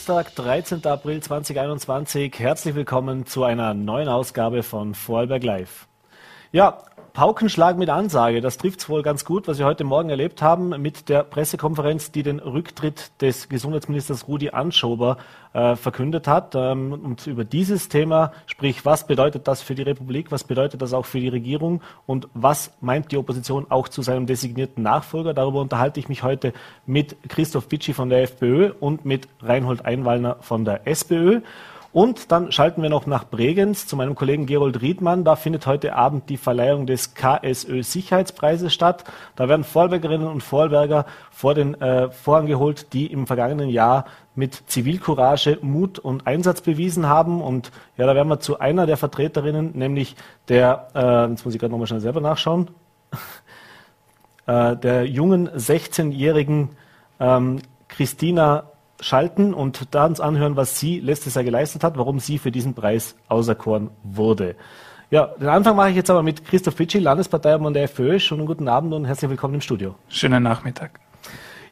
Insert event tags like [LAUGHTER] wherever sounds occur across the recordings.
Dienstag, 13. April 2021. Herzlich willkommen zu einer neuen Ausgabe von Vorarlberg Live. Ja, Paukenschlag mit Ansage, das trifft es wohl ganz gut, was wir heute Morgen erlebt haben mit der Pressekonferenz, die den Rücktritt des Gesundheitsministers Rudi Anschober äh, verkündet hat. Ähm, und über dieses Thema, sprich, was bedeutet das für die Republik, was bedeutet das auch für die Regierung und was meint die Opposition auch zu seinem designierten Nachfolger, darüber unterhalte ich mich heute mit Christoph Bitschi von der FPÖ und mit Reinhold Einwallner von der SPÖ. Und dann schalten wir noch nach Bregenz zu meinem Kollegen Gerold Riedmann. Da findet heute Abend die Verleihung des KSÖ Sicherheitspreises statt. Da werden Vorbergerinnen und Vorberger vor den äh, Vorhang geholt, die im vergangenen Jahr mit Zivilcourage, Mut und Einsatz bewiesen haben. Und ja, da werden wir zu einer der Vertreterinnen, nämlich der, äh, jetzt muss ich gerade nochmal schnell selber nachschauen, [LAUGHS] äh, der jungen 16-jährigen ähm, Christina schalten und da uns anhören, was sie letztes Jahr geleistet hat, warum sie für diesen Preis auserkoren wurde. Ja, den Anfang mache ich jetzt aber mit Christoph Fitschi, Landesparteiobmann der FPÖ. Schönen guten Abend und herzlich willkommen im Studio. Schönen Nachmittag.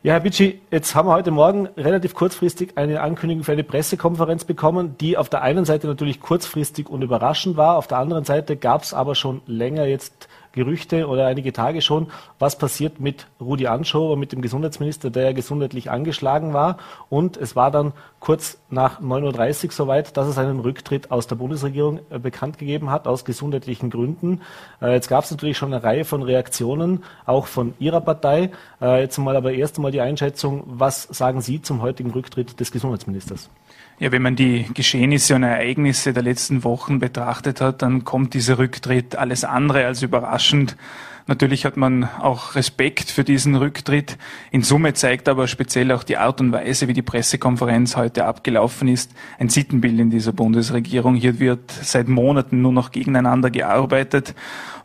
Ja, Herr Bitschi, jetzt haben wir heute Morgen relativ kurzfristig eine Ankündigung für eine Pressekonferenz bekommen, die auf der einen Seite natürlich kurzfristig und überraschend war, auf der anderen Seite gab es aber schon länger jetzt Gerüchte oder einige Tage schon, was passiert mit Rudi Anschober, mit dem Gesundheitsminister, der ja gesundheitlich angeschlagen war. Und es war dann kurz nach 9.30 Uhr soweit, dass es einen Rücktritt aus der Bundesregierung äh, bekannt gegeben hat, aus gesundheitlichen Gründen. Äh, jetzt gab es natürlich schon eine Reihe von Reaktionen, auch von Ihrer Partei. Äh, jetzt mal aber erst einmal die Einschätzung, was sagen Sie zum heutigen Rücktritt des Gesundheitsministers? Ja, wenn man die Geschehnisse und Ereignisse der letzten Wochen betrachtet hat, dann kommt dieser Rücktritt alles andere als überraschend. Natürlich hat man auch Respekt für diesen Rücktritt. In Summe zeigt aber speziell auch die Art und Weise, wie die Pressekonferenz heute abgelaufen ist, ein Sittenbild in dieser Bundesregierung. Hier wird seit Monaten nur noch gegeneinander gearbeitet.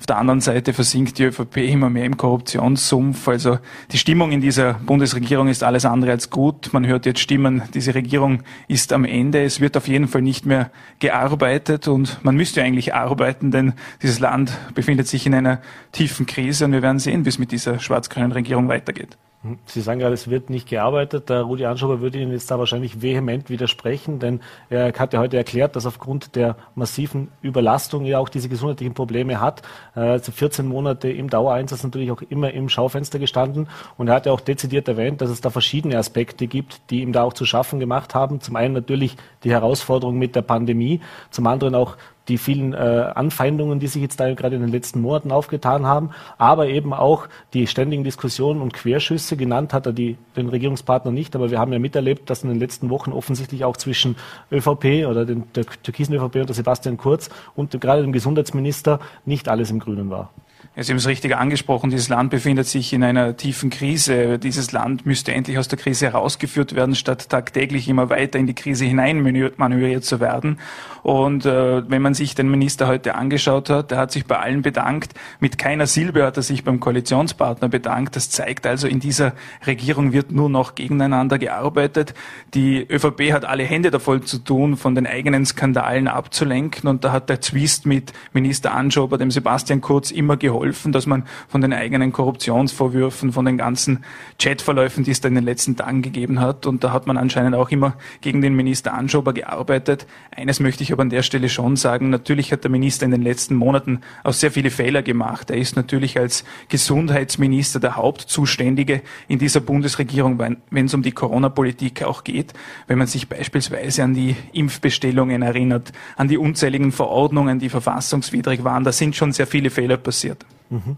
Auf der anderen Seite versinkt die ÖVP immer mehr im Korruptionssumpf. Also die Stimmung in dieser Bundesregierung ist alles andere als gut. Man hört jetzt Stimmen, diese Regierung ist am Ende. Es wird auf jeden Fall nicht mehr gearbeitet und man müsste eigentlich arbeiten, denn dieses Land befindet sich in einer tiefen Krise und wir werden sehen, wie es mit dieser schwarz-grünen Regierung weitergeht. Sie sagen gerade, es wird nicht gearbeitet. Der Rudi Anschober würde Ihnen jetzt da wahrscheinlich vehement widersprechen, denn er hat ja heute erklärt, dass aufgrund der massiven Überlastung ja auch diese gesundheitlichen Probleme hat. Also 14 Monate im Dauereinsatz natürlich auch immer im Schaufenster gestanden. Und er hat ja auch dezidiert erwähnt, dass es da verschiedene Aspekte gibt, die ihm da auch zu schaffen gemacht haben. Zum einen natürlich die Herausforderung mit der Pandemie, zum anderen auch die vielen äh, Anfeindungen, die sich jetzt da gerade in den letzten Monaten aufgetan haben, aber eben auch die ständigen Diskussionen und Querschüsse. Genannt hat er die, den Regierungspartner nicht, aber wir haben ja miterlebt, dass in den letzten Wochen offensichtlich auch zwischen ÖVP oder den, der türkisen ÖVP und der Sebastian Kurz und gerade dem Gesundheitsminister nicht alles im Grünen war. Sie haben es richtig angesprochen, dieses Land befindet sich in einer tiefen Krise. Dieses Land müsste endlich aus der Krise herausgeführt werden, statt tagtäglich immer weiter in die Krise hinein manövriert zu werden. Und äh, wenn man sich den Minister heute angeschaut hat, der hat sich bei allen bedankt. Mit keiner Silbe hat er sich beim Koalitionspartner bedankt. Das zeigt also, in dieser Regierung wird nur noch gegeneinander gearbeitet. Die ÖVP hat alle Hände davon zu tun, von den eigenen Skandalen abzulenken. Und da hat der Zwist mit Minister Anschober, dem Sebastian Kurz, immer geholfen geholfen, dass man von den eigenen Korruptionsvorwürfen, von den ganzen Chatverläufen, die es da in den letzten Tagen gegeben hat, und da hat man anscheinend auch immer gegen den Minister Anschober gearbeitet. Eines möchte ich aber an der Stelle schon sagen. Natürlich hat der Minister in den letzten Monaten auch sehr viele Fehler gemacht. Er ist natürlich als Gesundheitsminister der Hauptzuständige in dieser Bundesregierung, wenn es um die Corona-Politik auch geht. Wenn man sich beispielsweise an die Impfbestellungen erinnert, an die unzähligen Verordnungen, die verfassungswidrig waren, da sind schon sehr viele Fehler passiert. Mhm.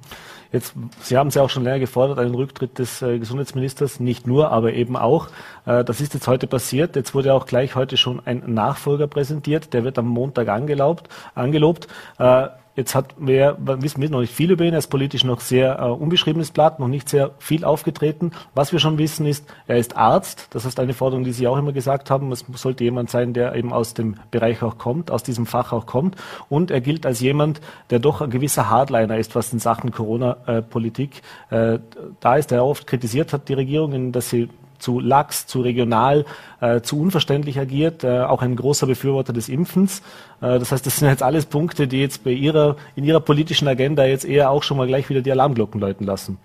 Jetzt, Sie haben es ja auch schon länger gefordert, einen Rücktritt des äh, Gesundheitsministers, nicht nur, aber eben auch. Äh, das ist jetzt heute passiert. Jetzt wurde auch gleich heute schon ein Nachfolger präsentiert. Der wird am Montag angelobt. angelobt. Äh, Jetzt hat wir, wissen wir noch nicht viel über ihn, er ist politisch noch sehr äh, unbeschriebenes Blatt, noch nicht sehr viel aufgetreten. Was wir schon wissen ist, er ist Arzt, das ist eine Forderung, die Sie auch immer gesagt haben, es sollte jemand sein, der eben aus dem Bereich auch kommt, aus diesem Fach auch kommt. Und er gilt als jemand, der doch ein gewisser Hardliner ist, was in Sachen Corona-Politik äh, da ist, der oft kritisiert hat, die Regierung, dass sie zu lax, zu regional, äh, zu unverständlich agiert, äh, auch ein großer Befürworter des Impfens. Äh, das heißt, das sind jetzt alles Punkte, die jetzt bei ihrer, in ihrer politischen Agenda jetzt eher auch schon mal gleich wieder die Alarmglocken läuten lassen.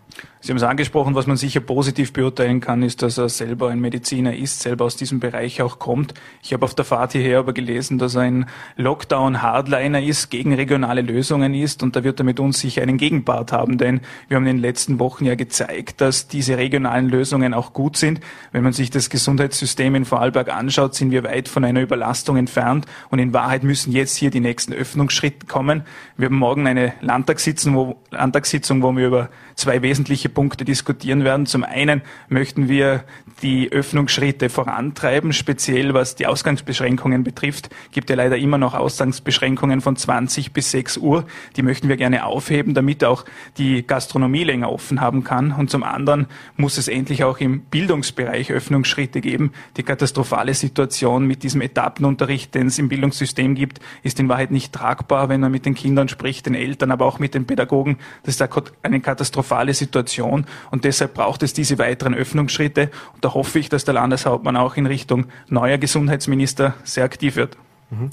Sie haben es angesprochen, was man sicher positiv beurteilen kann, ist, dass er selber ein Mediziner ist, selber aus diesem Bereich auch kommt. Ich habe auf der Fahrt hierher aber gelesen, dass er ein Lockdown-Hardliner ist, gegen regionale Lösungen ist und da wird er mit uns sicher einen Gegenpart haben, denn wir haben in den letzten Wochen ja gezeigt, dass diese regionalen Lösungen auch gut sind. Wenn man sich das Gesundheitssystem in Vorarlberg anschaut, sind wir weit von einer Überlastung entfernt und in Wahrheit müssen jetzt hier die nächsten Öffnungsschritte kommen. Wir haben morgen eine Landtagssitzung, wo, Landtagssitzung, wo wir über zwei wesentliche Punkte diskutieren werden. Zum einen möchten wir die Öffnungsschritte vorantreiben, speziell was die Ausgangsbeschränkungen betrifft. Gibt ja leider immer noch Ausgangsbeschränkungen von 20 bis 6 Uhr. Die möchten wir gerne aufheben, damit auch die Gastronomie länger offen haben kann. Und zum anderen muss es endlich auch im Bildungsbereich Öffnungsschritte geben. Die katastrophale Situation mit diesem Etappenunterricht, den es im Bildungssystem gibt, ist in Wahrheit nicht tragbar, wenn man mit den Kindern spricht, den Eltern, aber auch mit den Pädagogen. Das ist eine katastrophale Situation und deshalb braucht es diese weiteren Öffnungsschritte. Und hoffe ich, dass der Landeshauptmann auch in Richtung neuer Gesundheitsminister sehr aktiv wird. Mhm.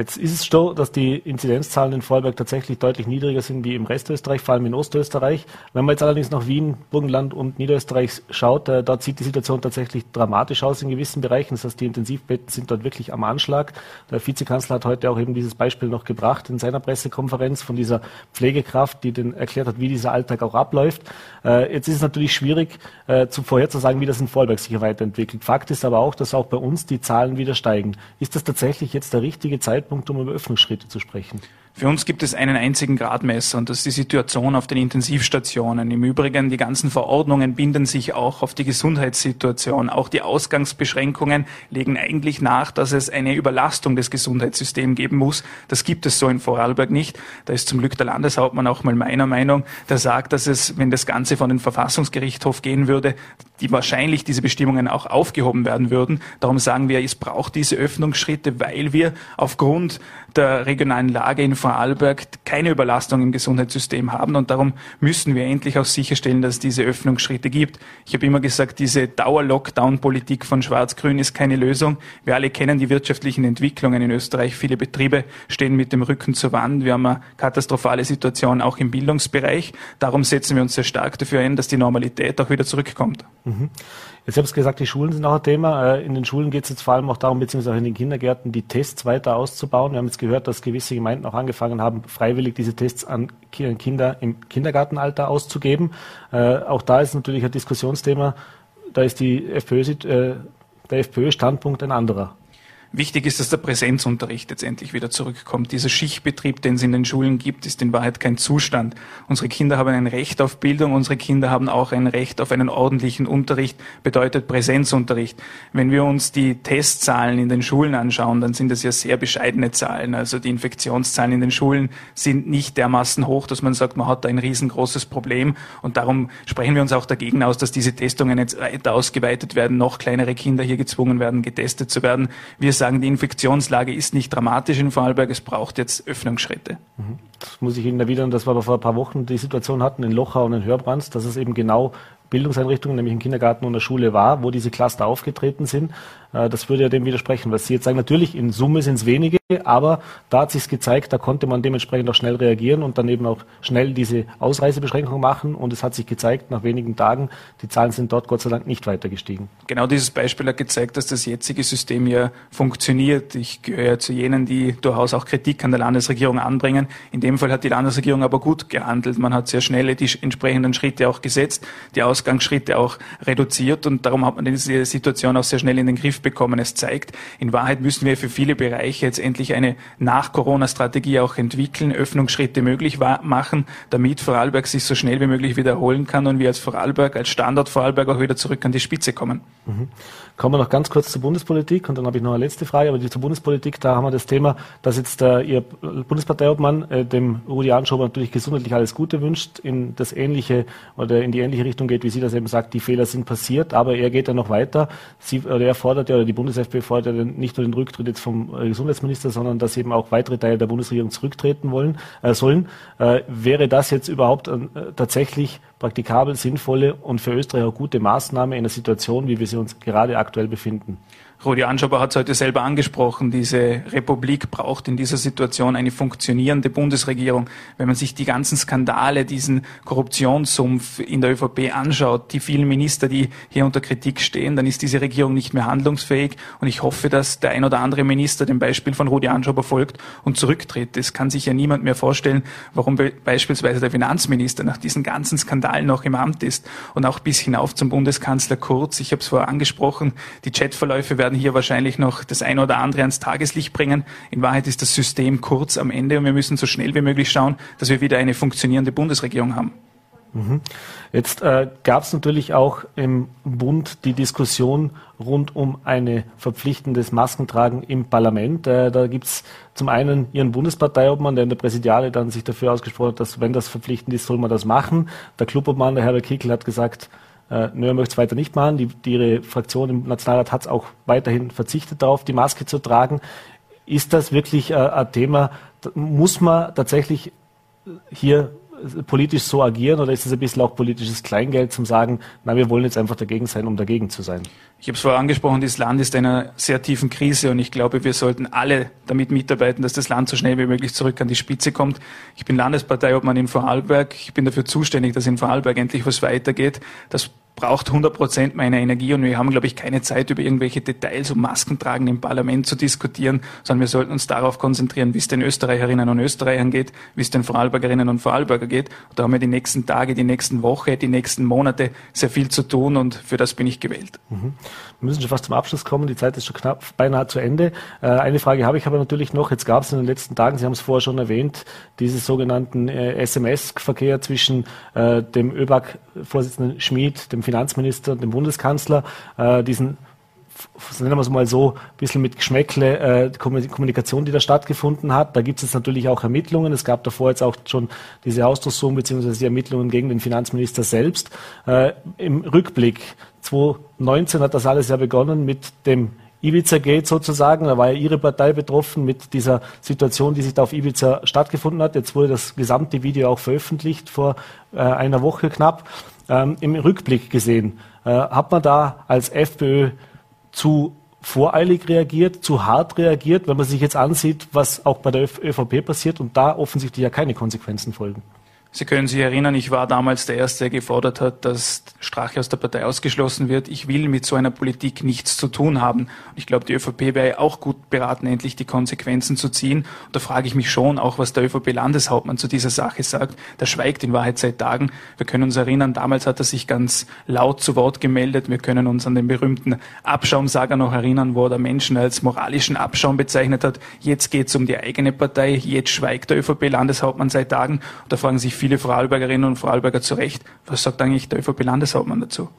Jetzt ist es so, dass die Inzidenzzahlen in Vorarlberg tatsächlich deutlich niedriger sind wie im Rest Österreich, vor allem in Ostösterreich. Wenn man jetzt allerdings nach Wien, Burgenland und Niederösterreich schaut, äh, dort sieht die Situation tatsächlich dramatisch aus in gewissen Bereichen. Das heißt, die Intensivbetten sind dort wirklich am Anschlag. Der Vizekanzler hat heute auch eben dieses Beispiel noch gebracht in seiner Pressekonferenz von dieser Pflegekraft, die den erklärt hat, wie dieser Alltag auch abläuft. Äh, jetzt ist es natürlich schwierig, äh, zu vorherzusagen, wie das in Vorarlberg sich weiterentwickelt. Fakt ist aber auch, dass auch bei uns die Zahlen wieder steigen. Ist das tatsächlich jetzt der richtige Zeitpunkt, Zeitpunkt, um über Öffnungsschritte zu sprechen. Für uns gibt es einen einzigen Gradmesser und das ist die Situation auf den Intensivstationen. Im Übrigen, die ganzen Verordnungen binden sich auch auf die Gesundheitssituation. Auch die Ausgangsbeschränkungen legen eigentlich nach, dass es eine Überlastung des Gesundheitssystems geben muss. Das gibt es so in Vorarlberg nicht. Da ist zum Glück der Landeshauptmann auch mal meiner Meinung, der sagt, dass es, wenn das Ganze von den Verfassungsgerichtshof gehen würde, die wahrscheinlich diese Bestimmungen auch aufgehoben werden würden. Darum sagen wir, es braucht diese Öffnungsschritte, weil wir aufgrund der regionalen Lage in Vorarlberg keine Überlastung im Gesundheitssystem haben und darum müssen wir endlich auch sicherstellen, dass es diese Öffnungsschritte gibt. Ich habe immer gesagt, diese Dauer-Lockdown-Politik von Schwarz-Grün ist keine Lösung. Wir alle kennen die wirtschaftlichen Entwicklungen in Österreich. Viele Betriebe stehen mit dem Rücken zur Wand. Wir haben eine katastrophale Situation auch im Bildungsbereich. Darum setzen wir uns sehr stark dafür ein, dass die Normalität auch wieder zurückkommt. Mhm. Jetzt habe ich gesagt, die Schulen sind auch ein Thema. Äh, in den Schulen geht es jetzt vor allem auch darum, beziehungsweise auch in den Kindergärten, die Tests weiter auszubauen. Wir haben jetzt gehört, dass gewisse Gemeinden auch angefangen haben, freiwillig diese Tests an Kinder im Kindergartenalter auszugeben. Äh, auch da ist natürlich ein Diskussionsthema. Da ist die FPÖ, äh, der FPÖ-Standpunkt ein anderer. Wichtig ist, dass der Präsenzunterricht letztendlich wieder zurückkommt. Dieser Schichtbetrieb, den es in den Schulen gibt, ist in Wahrheit kein Zustand. Unsere Kinder haben ein Recht auf Bildung, unsere Kinder haben auch ein Recht auf einen ordentlichen Unterricht, bedeutet Präsenzunterricht. Wenn wir uns die Testzahlen in den Schulen anschauen, dann sind das ja sehr bescheidene Zahlen. Also die Infektionszahlen in den Schulen sind nicht dermaßen hoch, dass man sagt, man hat da ein riesengroßes Problem. Und darum sprechen wir uns auch dagegen aus, dass diese Testungen jetzt weiter ausgeweitet werden, noch kleinere Kinder hier gezwungen werden, getestet zu werden. Wir sagen, die Infektionslage ist nicht dramatisch in Vorarlberg, es braucht jetzt Öffnungsschritte. Mhm. Das muss ich Ihnen erwidern, dass wir vor ein paar Wochen die Situation hatten in Lochau und in Hörbrands, dass es eben genau Bildungseinrichtungen, nämlich im Kindergarten und der Schule war, wo diese Cluster aufgetreten sind. Äh, das würde ja dem widersprechen, was Sie jetzt sagen. Natürlich, in Summe sind es wenige, aber da hat sich gezeigt, da konnte man dementsprechend auch schnell reagieren und dann eben auch schnell diese Ausreisebeschränkung machen. Und es hat sich gezeigt, nach wenigen Tagen, die Zahlen sind dort Gott sei Dank nicht weiter gestiegen. Genau dieses Beispiel hat gezeigt, dass das jetzige System ja funktioniert. Ich gehöre zu jenen, die durchaus auch Kritik an der Landesregierung anbringen. In dem Fall hat die Landesregierung aber gut gehandelt. Man hat sehr schnell die entsprechenden Schritte auch gesetzt, die Ausgangsschritte auch reduziert und darum hat man diese Situation auch sehr schnell in den Griff bekommen. Es zeigt, in Wahrheit müssen wir für viele Bereiche jetzt endlich eine Nach-Corona-Strategie auch entwickeln, Öffnungsschritte möglich machen, damit Vorarlberg sich so schnell wie möglich wiederholen kann und wir als Vorarlberg, als Standort Vorarlberg auch wieder zurück an die Spitze kommen. Mhm. Kommen wir noch ganz kurz zur Bundespolitik und dann habe ich noch eine letzte Frage, aber die zur Bundespolitik, da haben wir das Thema, dass jetzt äh, Ihr Bundesparteiobmann äh, dem Rudi Anschober natürlich gesundheitlich alles Gute wünscht, in das ähnliche oder in die ähnliche Richtung geht, wie Sie das eben sagt, die Fehler sind passiert, aber er geht ja noch weiter. Sie, oder er fordert ja, oder die Bundesfp fordert ja nicht nur den Rücktritt jetzt vom äh, Gesundheitsminister, sondern dass eben auch weitere Teile der Bundesregierung zurücktreten wollen, äh, sollen. Äh, wäre das jetzt überhaupt äh, tatsächlich praktikabel, sinnvolle und für Österreich auch gute Maßnahme in der Situation, wie wir sie uns gerade aktuell befinden? Rudi Anschober hat es heute selber angesprochen. Diese Republik braucht in dieser Situation eine funktionierende Bundesregierung. Wenn man sich die ganzen Skandale, diesen Korruptionssumpf in der ÖVP anschaut, die vielen Minister, die hier unter Kritik stehen, dann ist diese Regierung nicht mehr handlungsfähig. Und ich hoffe, dass der ein oder andere Minister dem Beispiel von Rudi Anschober folgt und zurücktritt. Es kann sich ja niemand mehr vorstellen, warum beispielsweise der Finanzminister nach diesen ganzen Skandalen noch im Amt ist und auch bis hinauf zum Bundeskanzler Kurz. Ich habe es vorher angesprochen, die Chatverläufe werden werden hier wahrscheinlich noch das eine oder andere ans Tageslicht bringen. In Wahrheit ist das System kurz am Ende und wir müssen so schnell wie möglich schauen, dass wir wieder eine funktionierende Bundesregierung haben. Mhm. Jetzt äh, gab es natürlich auch im Bund die Diskussion rund um ein verpflichtendes Maskentragen im Parlament. Äh, da gibt es zum einen Ihren Bundesparteiobmann, der in der Präsidiale dann sich dafür ausgesprochen hat, dass wenn das verpflichtend ist, soll man das machen. Der Clubobmann, der Herbert Kickel, hat gesagt, äh, Nö, möchte es weiter nicht machen. Die, die, ihre Fraktion im Nationalrat hat es auch weiterhin verzichtet darauf, die Maske zu tragen. Ist das wirklich äh, ein Thema? Muss man tatsächlich hier politisch so agieren oder ist es ein bisschen auch politisches Kleingeld zum sagen, na, wir wollen jetzt einfach dagegen sein, um dagegen zu sein? Ich habe es vorher angesprochen, das Land ist in einer sehr tiefen Krise und ich glaube, wir sollten alle damit mitarbeiten, dass das Land so schnell wie möglich zurück an die Spitze kommt. Ich bin Landesparteiobmann in Vorarlberg. Ich bin dafür zuständig, dass in Vorarlberg endlich was weitergeht. Das braucht 100 Prozent meiner Energie und wir haben, glaube ich, keine Zeit, über irgendwelche Details um Maskentragen im Parlament zu diskutieren, sondern wir sollten uns darauf konzentrieren, wie es den Österreicherinnen und Österreichern geht, wie es den Vorarlbergerinnen und Vorarlberger geht. Und da haben wir die nächsten Tage, die nächsten Woche, die nächsten Monate sehr viel zu tun und für das bin ich gewählt. Mhm. Wir müssen schon fast zum Abschluss kommen, die Zeit ist schon knapp beinahe zu Ende. Äh, eine Frage habe ich aber natürlich noch, jetzt gab es in den letzten Tagen, Sie haben es vorher schon erwähnt, diesen sogenannten äh, SMS-Verkehr zwischen äh, dem ÖBAG-Vorsitzenden Schmid, dem Finanzminister und dem Bundeskanzler, äh, diesen nennen wir es mal so, ein bisschen mit Geschmäckle äh, Kommunikation, die da stattgefunden hat. Da gibt es jetzt natürlich auch Ermittlungen. Es gab davor jetzt auch schon diese Ausdruckssumme bzw. die Ermittlungen gegen den Finanzminister selbst. Äh, Im Rückblick 2019 hat das alles ja begonnen mit dem Ibiza-Gate sozusagen. Da war ja Ihre Partei betroffen mit dieser Situation, die sich da auf Ibiza stattgefunden hat. Jetzt wurde das gesamte Video auch veröffentlicht vor äh, einer Woche knapp ähm, im Rückblick gesehen, äh, hat man da als FPÖ zu voreilig reagiert, zu hart reagiert, wenn man sich jetzt ansieht, was auch bei der ÖVP passiert und da offensichtlich ja keine Konsequenzen folgen? Sie können sich erinnern, ich war damals der Erste, der gefordert hat, dass Strache aus der Partei ausgeschlossen wird. Ich will mit so einer Politik nichts zu tun haben. Ich glaube, die ÖVP wäre auch gut beraten, endlich die Konsequenzen zu ziehen. Und da frage ich mich schon auch, was der ÖVP-Landeshauptmann zu dieser Sache sagt. Der schweigt in Wahrheit seit Tagen. Wir können uns erinnern, damals hat er sich ganz laut zu Wort gemeldet. Wir können uns an den berühmten Abschaumsager noch erinnern, wo er Menschen als moralischen Abschaum bezeichnet hat. Jetzt geht es um die eigene Partei. Jetzt schweigt der ÖVP-Landeshauptmann seit Tagen. Und da fragen sich viele Vorarlbergerinnen und Vorarlberger zu Recht. Was sagt eigentlich der ÖVP-Landeshauptmann dazu?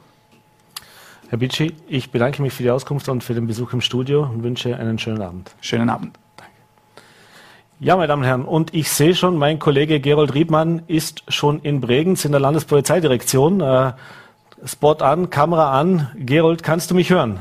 Herr Bitschi, ich bedanke mich für die Auskunft und für den Besuch im Studio und wünsche einen schönen Abend. Schönen Abend. Danke. Ja, meine Damen und Herren, und ich sehe schon, mein Kollege Gerold Riebmann ist schon in Bregenz in der Landespolizeidirektion. Äh, Spot an, Kamera an. Gerold, kannst du mich hören?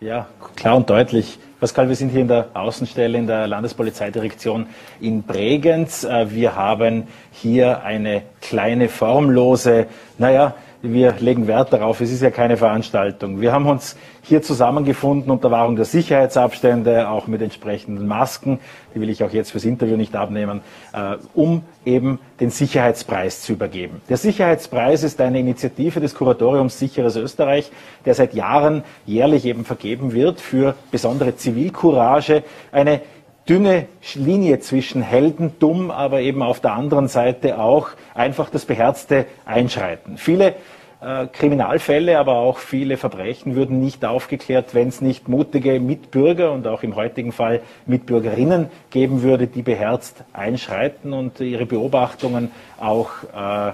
Ja, klar und deutlich. Pascal, wir sind hier in der Außenstelle in der Landespolizeidirektion in Bregenz. Äh, wir haben hier eine kleine formlose, naja, wir legen Wert darauf, es ist ja keine Veranstaltung. Wir haben uns hier zusammengefunden unter Wahrung der Sicherheitsabstände, auch mit entsprechenden Masken, die will ich auch jetzt fürs Interview nicht abnehmen, äh, um eben den Sicherheitspreis zu übergeben. Der Sicherheitspreis ist eine Initiative des Kuratoriums Sicheres Österreich, der seit Jahren jährlich eben vergeben wird für besondere Zivilcourage, eine dünne Linie zwischen Heldentum, aber eben auf der anderen Seite auch einfach das beherzte Einschreiten. Viele äh, Kriminalfälle, aber auch viele Verbrechen würden nicht aufgeklärt, wenn es nicht mutige Mitbürger und auch im heutigen Fall Mitbürgerinnen geben würde, die beherzt einschreiten und ihre Beobachtungen auch äh,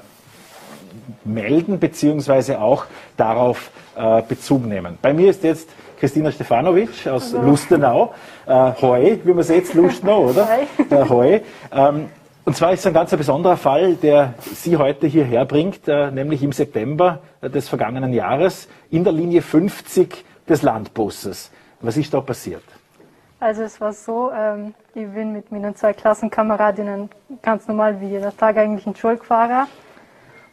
melden beziehungsweise auch darauf äh, Bezug nehmen. Bei mir ist jetzt Christina Stefanovic aus Hallo. Lustenau. Äh, Heu, wie man sieht, Lustenau, [LAUGHS] oder? Hi. Äh, Heu. Ähm, und zwar ist es ein ganz besonderer Fall, der Sie heute hierher bringt, äh, nämlich im September äh, des vergangenen Jahres in der Linie 50 des Landbusses. Was ist da passiert? Also es war so, ähm, ich bin mit meinen zwei Klassenkameradinnen ganz normal wie jeder Tag eigentlich in Schule gefahren.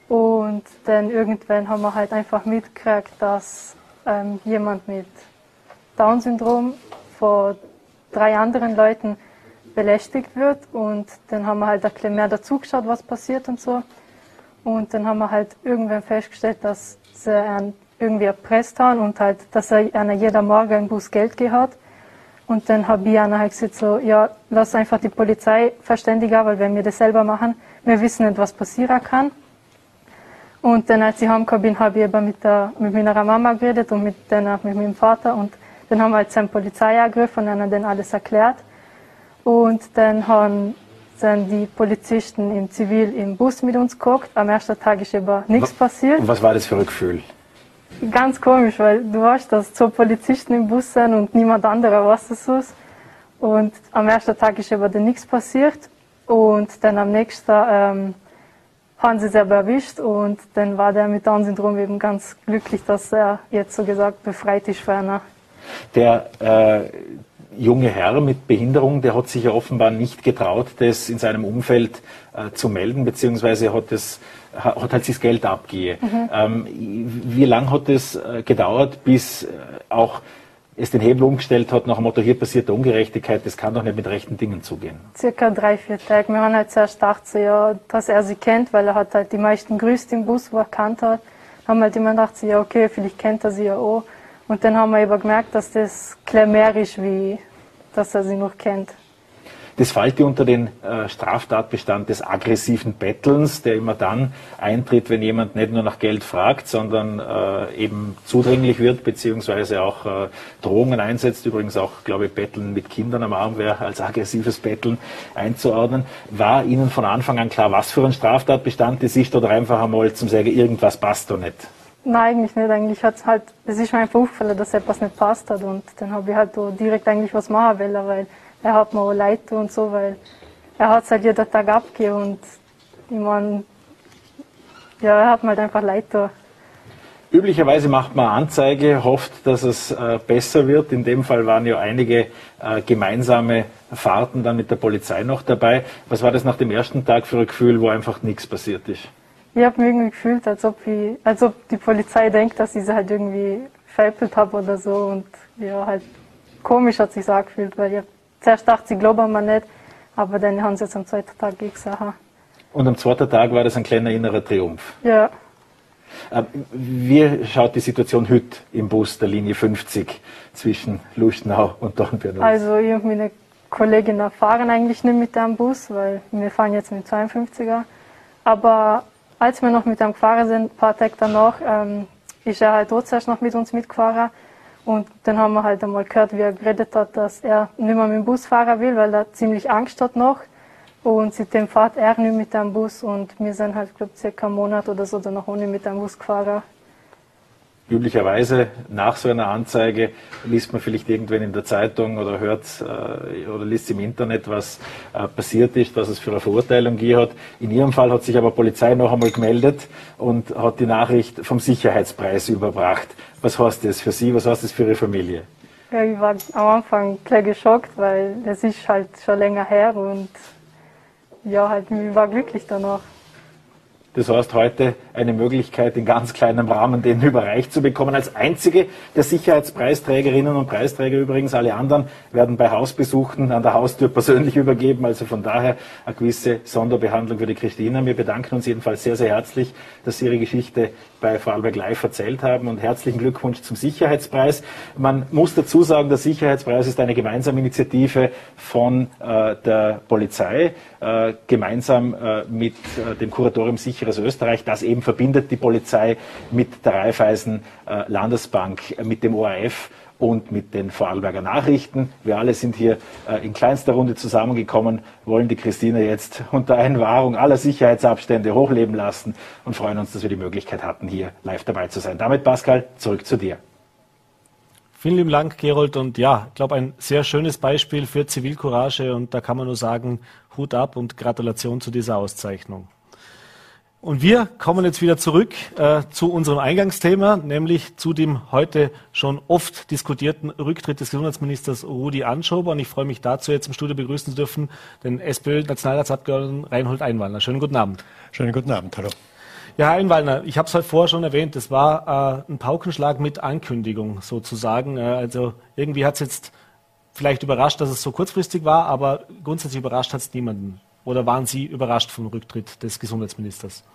Und dann irgendwann haben wir halt einfach mitgekriegt, dass ähm, jemand mit Down-Syndrom von drei anderen Leuten belästigt wird. Und dann haben wir halt ein bisschen mehr dazugeschaut, was passiert und so. Und dann haben wir halt irgendwann festgestellt, dass sie einen irgendwie erpresst haben und halt, dass er einer jeder Morgen ein Bus Geld gehört. Und dann habe ich einer halt gesagt so, ja, lass einfach die Polizei verständigen, weil wenn wir das selber machen, wir wissen nicht, was passieren kann. Und dann, als ich heimgekommen bin, habe ich eben mit, der, mit meiner Mama geredet und mit, dann mit meinem Vater. Und dann haben wir halt seine Polizei angegriffen und haben dann alles erklärt. Und dann haben sind die Polizisten im Zivil im Bus mit uns geguckt. Am ersten Tag ist aber nichts passiert. Und was war das für ein Gefühl? Ganz komisch, weil du weißt, dass zwei Polizisten im Bus sind und niemand anderer weiß es ist. Und am ersten Tag ist aber dann nichts passiert. Und dann am nächsten ähm, haben sie selber erwischt und dann war der mit Down-Syndrom eben ganz glücklich, dass er jetzt so gesagt befreit ist für einer. Der äh, junge Herr mit Behinderung, der hat sich ja offenbar nicht getraut, das in seinem Umfeld äh, zu melden, beziehungsweise hat es hat halt das Geld abgehe. Mhm. Ähm, wie lange hat es äh, gedauert, bis äh, auch es den Hebel umgestellt hat nach dem Motto, hier passiert Ungerechtigkeit, das kann doch nicht mit rechten Dingen zugehen? Circa drei, vier Tage. Wir haben halt zuerst gedacht, so, ja, dass er sie kennt, weil er hat halt die meisten Grüße im Bus, wo er kannt hat. Haben halt immer gedacht, so, ja, okay, vielleicht kennt er sie ja auch. Und dann haben wir eben gemerkt, dass das mehr ist, wie dass er sie noch kennt. Das fällt ja unter den äh, Straftatbestand des aggressiven Bettelns, der immer dann eintritt, wenn jemand nicht nur nach Geld fragt, sondern äh, eben zudringlich wird, beziehungsweise auch äh, Drohungen einsetzt. Übrigens auch, glaube ich, Betteln mit Kindern am Arm wäre als aggressives Betteln einzuordnen. War Ihnen von Anfang an klar, was für ein Straftatbestand das ist oder einfach einmal zum sagen, irgendwas passt da nicht? Nein, eigentlich nicht. Eigentlich hat's halt, es ist mir einfach dass etwas nicht passt hat und dann habe ich halt direkt eigentlich was machen wollen, weil er hat mir auch leid und so, weil er hat es halt jeden Tag abgegeben und ich meine, ja, er hat mir halt einfach leid da. Üblicherweise macht man Anzeige, hofft, dass es äh, besser wird. In dem Fall waren ja einige äh, gemeinsame Fahrten dann mit der Polizei noch dabei. Was war das nach dem ersten Tag für ein Gefühl, wo einfach nichts passiert ist? Ich habe mich irgendwie gefühlt, als ob, ich, als ob die Polizei denkt, dass ich sie halt irgendwie veräppelt habe oder so. Und ja, halt komisch hat sich so angefühlt, weil ich zuerst dachte, sie glauben mir nicht, aber dann haben sie es am zweiten Tag gesagt. Und am zweiten Tag war das ein kleiner innerer Triumph? Ja. Ähm, wie schaut die Situation heute im Bus der Linie 50 zwischen Lustenau und Dornbirn aus? Also ich und meine Kollegin fahren eigentlich nicht mit dem Bus, weil wir fahren jetzt mit 52er. Aber als wir noch mit ihm gefahren sind, ein paar Tage danach, ähm, ist er halt trotzdem noch mit uns mitgefahren. Und dann haben wir halt einmal gehört, wie er geredet hat, dass er nicht mehr mit dem Bus fahren will, weil er ziemlich Angst hat noch. Und seitdem fährt er nicht mit dem Bus und wir sind halt, glaube ich, circa einen Monat oder so danach ohne mit dem Bus gefahren üblicherweise nach so einer Anzeige liest man vielleicht irgendwann in der Zeitung oder hört äh, oder liest im Internet, was äh, passiert ist, was es für eine Verurteilung gegeben hat. In Ihrem Fall hat sich aber Polizei noch einmal gemeldet und hat die Nachricht vom Sicherheitspreis überbracht. Was heißt das für Sie? Was heißt das für Ihre Familie? Ja, ich war am Anfang gleich geschockt, weil es ist halt schon länger her und ja, halt, ich war glücklich danach. Das heißt, heute eine Möglichkeit, in ganz kleinem Rahmen den überreicht zu bekommen. Als einzige der Sicherheitspreisträgerinnen und Preisträger übrigens. Alle anderen werden bei Hausbesuchen an der Haustür persönlich übergeben. Also von daher eine gewisse Sonderbehandlung für die Christina. Wir bedanken uns jedenfalls sehr, sehr herzlich, dass Sie Ihre Geschichte bei Vorarlberg Live erzählt haben und herzlichen Glückwunsch zum Sicherheitspreis. Man muss dazu sagen, der Sicherheitspreis ist eine gemeinsame Initiative von äh, der Polizei, äh, gemeinsam äh, mit äh, dem Kuratorium Sicheres Österreich. Das eben verbindet die Polizei mit der Raiffeisen äh, Landesbank, äh, mit dem ORF und mit den Vorarlberger Nachrichten. Wir alle sind hier äh, in kleinster Runde zusammengekommen, wollen die Christine jetzt unter Einwahrung aller Sicherheitsabstände hochleben lassen und freuen uns, dass wir die Möglichkeit hatten, hier live dabei zu sein. Damit, Pascal, zurück zu dir. Vielen lieben Dank, Gerold. Und ja, ich glaube, ein sehr schönes Beispiel für Zivilcourage. Und da kann man nur sagen, Hut ab und Gratulation zu dieser Auszeichnung. Und wir kommen jetzt wieder zurück äh, zu unserem Eingangsthema, nämlich zu dem heute schon oft diskutierten Rücktritt des Gesundheitsministers Rudi Anschober. Und ich freue mich dazu, jetzt im Studio begrüßen zu dürfen, den SPÖ-Nationalratsabgeordneten Reinhold Einwandler. Schönen guten Abend. Schönen guten Abend, hallo. Ja, Herr Einwallner, ich habe es heute vorher schon erwähnt, es war äh, ein Paukenschlag mit Ankündigung sozusagen. Äh, also irgendwie hat es jetzt vielleicht überrascht, dass es so kurzfristig war, aber grundsätzlich überrascht hat es niemanden. Oder waren Sie überrascht vom Rücktritt des Gesundheitsministers?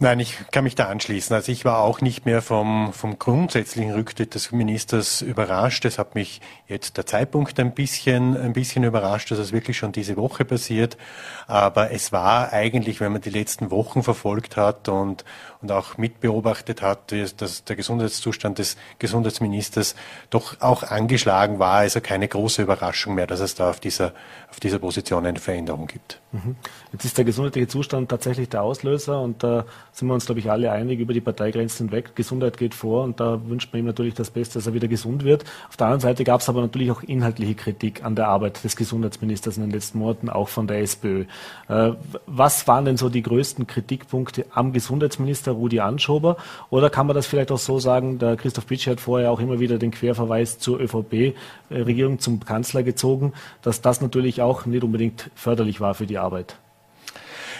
Nein, ich kann mich da anschließen. Also ich war auch nicht mehr vom, vom grundsätzlichen Rücktritt des Ministers überrascht. Es hat mich jetzt der Zeitpunkt ein bisschen, ein bisschen überrascht, dass es wirklich schon diese Woche passiert. Aber es war eigentlich, wenn man die letzten Wochen verfolgt hat und, und auch mitbeobachtet hat, dass der Gesundheitszustand des Gesundheitsministers doch auch angeschlagen war. Also keine große Überraschung mehr, dass es da auf dieser, auf dieser Position eine Veränderung gibt. Mhm. Jetzt ist der gesundheitliche Zustand tatsächlich der Auslöser und da sind wir uns, glaube ich, alle einig über die Parteigrenzen hinweg. Gesundheit geht vor und da wünscht man ihm natürlich das Beste, dass er wieder gesund wird. Auf der anderen Seite gab es aber natürlich auch inhaltliche Kritik an der Arbeit des Gesundheitsministers in den letzten Monaten, auch von der SPÖ. Äh, was waren denn so die größten Kritikpunkte am Gesundheitsminister Rudi Anschober? Oder kann man das vielleicht auch so sagen, der Christoph Bitsch hat vorher auch immer wieder den Querverweis zur ÖVP-Regierung zum Kanzler gezogen, dass das natürlich auch nicht unbedingt förderlich war für die Arbeit?